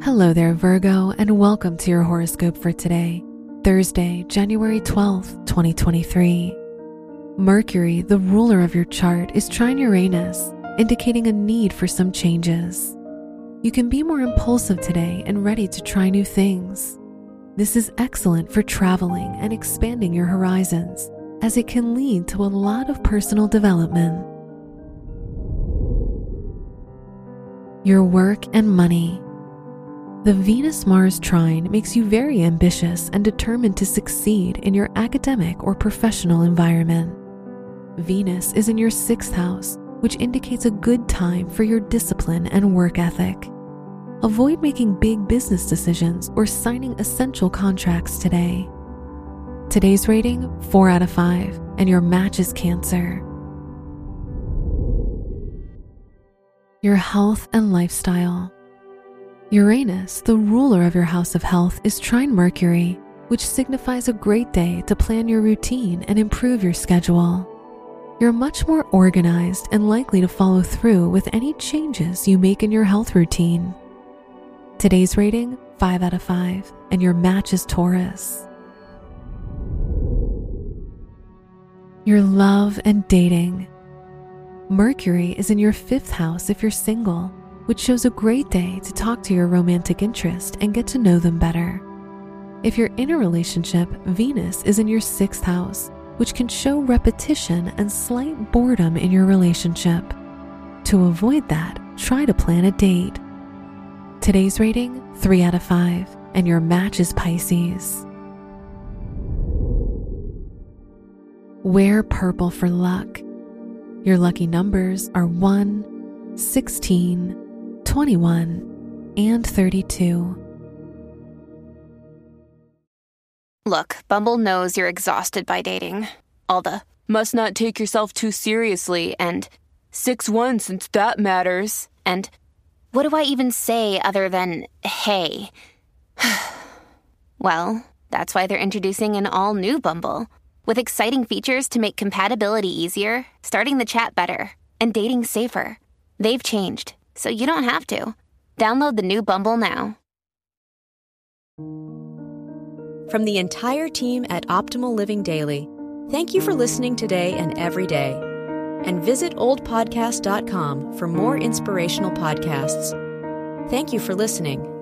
Hello there, Virgo, and welcome to your horoscope for today, Thursday, January 12th, 2023. Mercury, the ruler of your chart, is trine Uranus, indicating a need for some changes. You can be more impulsive today and ready to try new things. This is excellent for traveling and expanding your horizons, as it can lead to a lot of personal development. Your work and money. The Venus Mars trine makes you very ambitious and determined to succeed in your academic or professional environment. Venus is in your sixth house, which indicates a good time for your discipline and work ethic. Avoid making big business decisions or signing essential contracts today. Today's rating 4 out of 5, and your match is Cancer. Your health and lifestyle. Uranus, the ruler of your house of health, is trine Mercury, which signifies a great day to plan your routine and improve your schedule. You're much more organized and likely to follow through with any changes you make in your health routine. Today's rating 5 out of 5, and your match is Taurus. Your love and dating. Mercury is in your fifth house if you're single which shows a great day to talk to your romantic interest and get to know them better. If you're in a relationship, Venus is in your sixth house, which can show repetition and slight boredom in your relationship. To avoid that, try to plan a date. Today's rating 3 out of 5, and your match is Pisces. Wear purple for luck. Your lucky numbers are 1, 16, 21, and 32. Look, Bumble knows you're exhausted by dating. All the must not take yourself too seriously and 6 1 since that matters. And what do I even say other than hey? well, that's why they're introducing an all new Bumble with exciting features to make compatibility easier, starting the chat better, and dating safer. They've changed so you don't have to. Download the new Bumble now. From the entire team at Optimal Living Daily, thank you for listening today and every day. And visit oldpodcast.com for more inspirational podcasts. Thank you for listening.